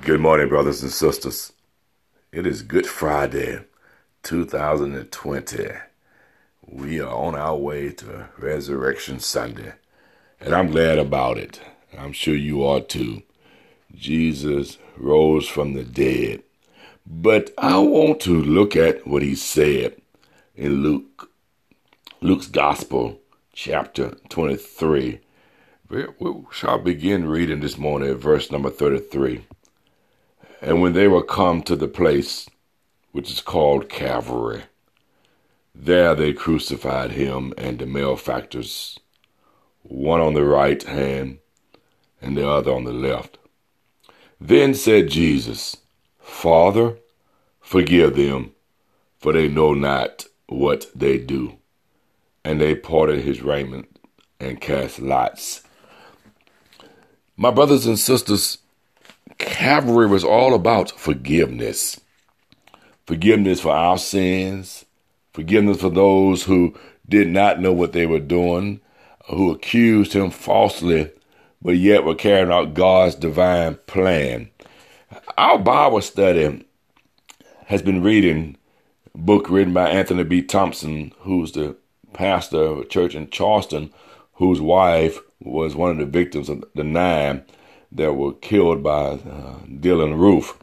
Good morning, brothers and sisters. It is Good Friday, 2020. We are on our way to Resurrection Sunday, and I'm glad about it. I'm sure you are too. Jesus rose from the dead. But I want to look at what he said in Luke, Luke's Gospel, chapter 23. We shall begin reading this morning at verse number 33. And when they were come to the place which is called Calvary, there they crucified him and the malefactors, one on the right hand and the other on the left. Then said Jesus, Father, forgive them, for they know not what they do. And they parted his raiment and cast lots. My brothers and sisters, Calvary was all about forgiveness. Forgiveness for our sins, forgiveness for those who did not know what they were doing, who accused him falsely, but yet were carrying out God's divine plan. Our Bible study has been reading a book written by Anthony B. Thompson, who's the pastor of a church in Charleston, whose wife was one of the victims of the nine that were killed by uh, Dylann Roof.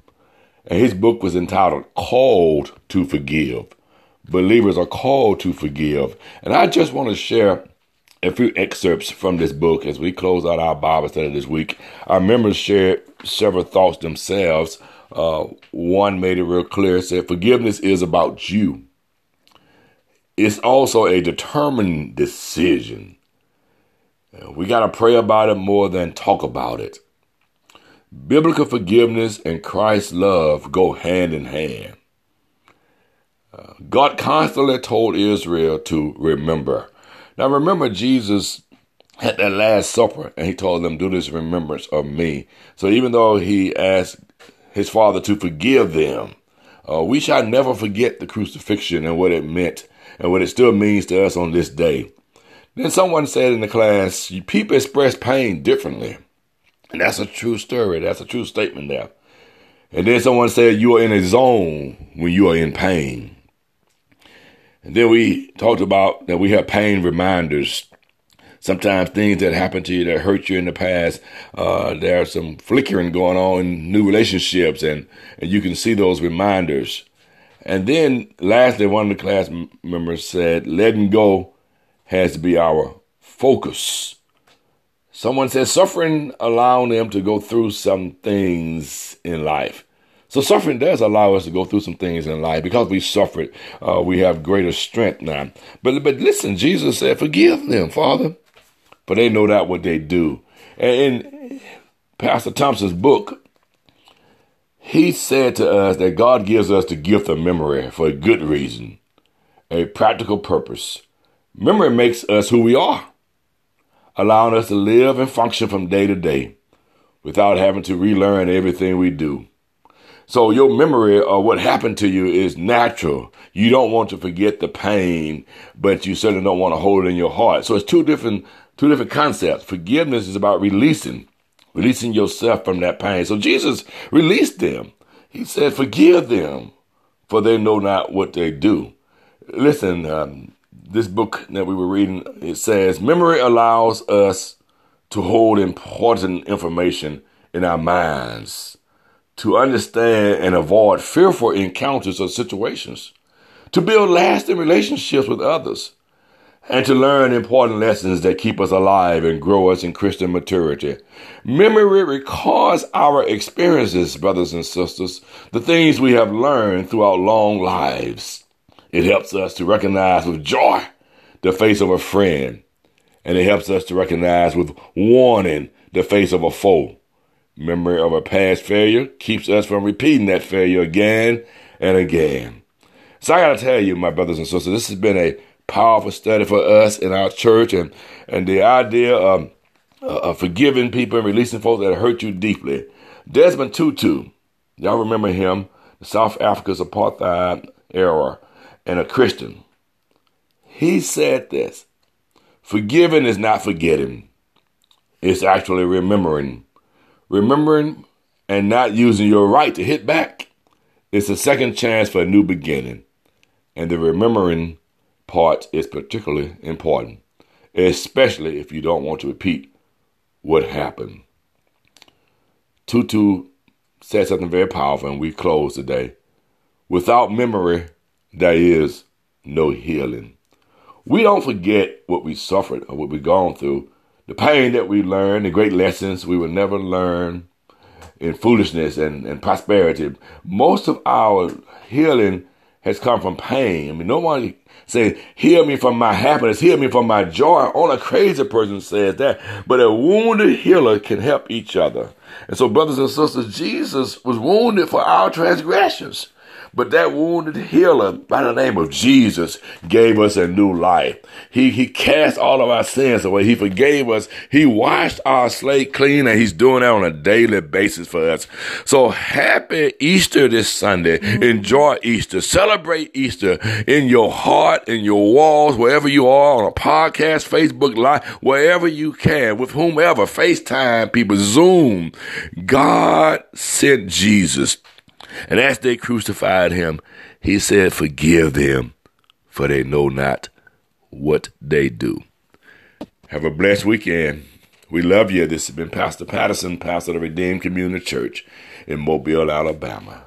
And his book was entitled Called to Forgive. Believers are called to forgive. And I just want to share a few excerpts from this book as we close out our Bible study this week. Our members shared several thoughts themselves. Uh, one made it real clear, said, Forgiveness is about you. It's also a determined decision. We got to pray about it more than talk about it. Biblical forgiveness and Christ's love go hand in hand. Uh, God constantly told Israel to remember. Now, remember, Jesus had that Last Supper and he told them, Do this remembrance of me. So, even though he asked his Father to forgive them, uh, we shall never forget the crucifixion and what it meant and what it still means to us on this day. Then someone said in the class, People express pain differently. And that's a true story. That's a true statement there. And then someone said you are in a zone when you are in pain. And then we talked about that we have pain reminders. Sometimes things that happen to you that hurt you in the past, uh, there's some flickering going on in new relationships, and, and you can see those reminders. And then lastly, one of the class members said, letting go has to be our focus. Someone says suffering allowing them to go through some things in life. So suffering does allow us to go through some things in life because we suffered. Uh, we have greater strength now. But but listen, Jesus said, "Forgive them, Father, for they know not what they do." And in Pastor Thompson's book, he said to us that God gives us the gift of memory for a good reason, a practical purpose. Memory makes us who we are allowing us to live and function from day to day without having to relearn everything we do. So your memory of what happened to you is natural. You don't want to forget the pain, but you certainly don't want to hold it in your heart. So it's two different, two different concepts. Forgiveness is about releasing, releasing yourself from that pain. So Jesus released them. He said, forgive them for they know not what they do. Listen, um, this book that we were reading, it says memory allows us to hold important information in our minds, to understand and avoid fearful encounters or situations, to build lasting relationships with others, and to learn important lessons that keep us alive and grow us in Christian maturity. Memory records our experiences, brothers and sisters, the things we have learned throughout long lives. It helps us to recognize with joy the face of a friend, and it helps us to recognize with warning the face of a foe. Memory of a past failure keeps us from repeating that failure again and again. So I got to tell you, my brothers and sisters, this has been a powerful study for us in our church, and and the idea of, uh, of forgiving people and releasing folks that hurt you deeply. Desmond Tutu, y'all remember him, South Africa's apartheid era and a Christian. He said this Forgiving is not forgetting, it's actually remembering. Remembering and not using your right to hit back. It's a second chance for a new beginning. And the remembering part is particularly important, especially if you don't want to repeat what happened. Tutu said something very powerful, and we close today. Without memory, there is no healing. We don't forget what we suffered or what we've gone through, the pain that we learned, the great lessons we will never learn in foolishness and, and prosperity. Most of our healing has come from pain. I mean, no one says, heal me from my happiness, heal me from my joy. Only a crazy person says that. But a wounded healer can help each other. And so, brothers and sisters, Jesus was wounded for our transgressions. But that wounded healer by the name of Jesus gave us a new life. He, he cast all of our sins away. He forgave us. He washed our slate clean and he's doing that on a daily basis for us. So happy Easter this Sunday. Mm-hmm. Enjoy Easter. Celebrate Easter in your heart, in your walls, wherever you are on a podcast, Facebook Live, wherever you can, with whomever, FaceTime people, Zoom. God sent Jesus and as they crucified him, he said, Forgive them, for they know not what they do. Have a blessed weekend. We love you. This has been Pastor Patterson, pastor of the Redeemed Community Church in Mobile, Alabama.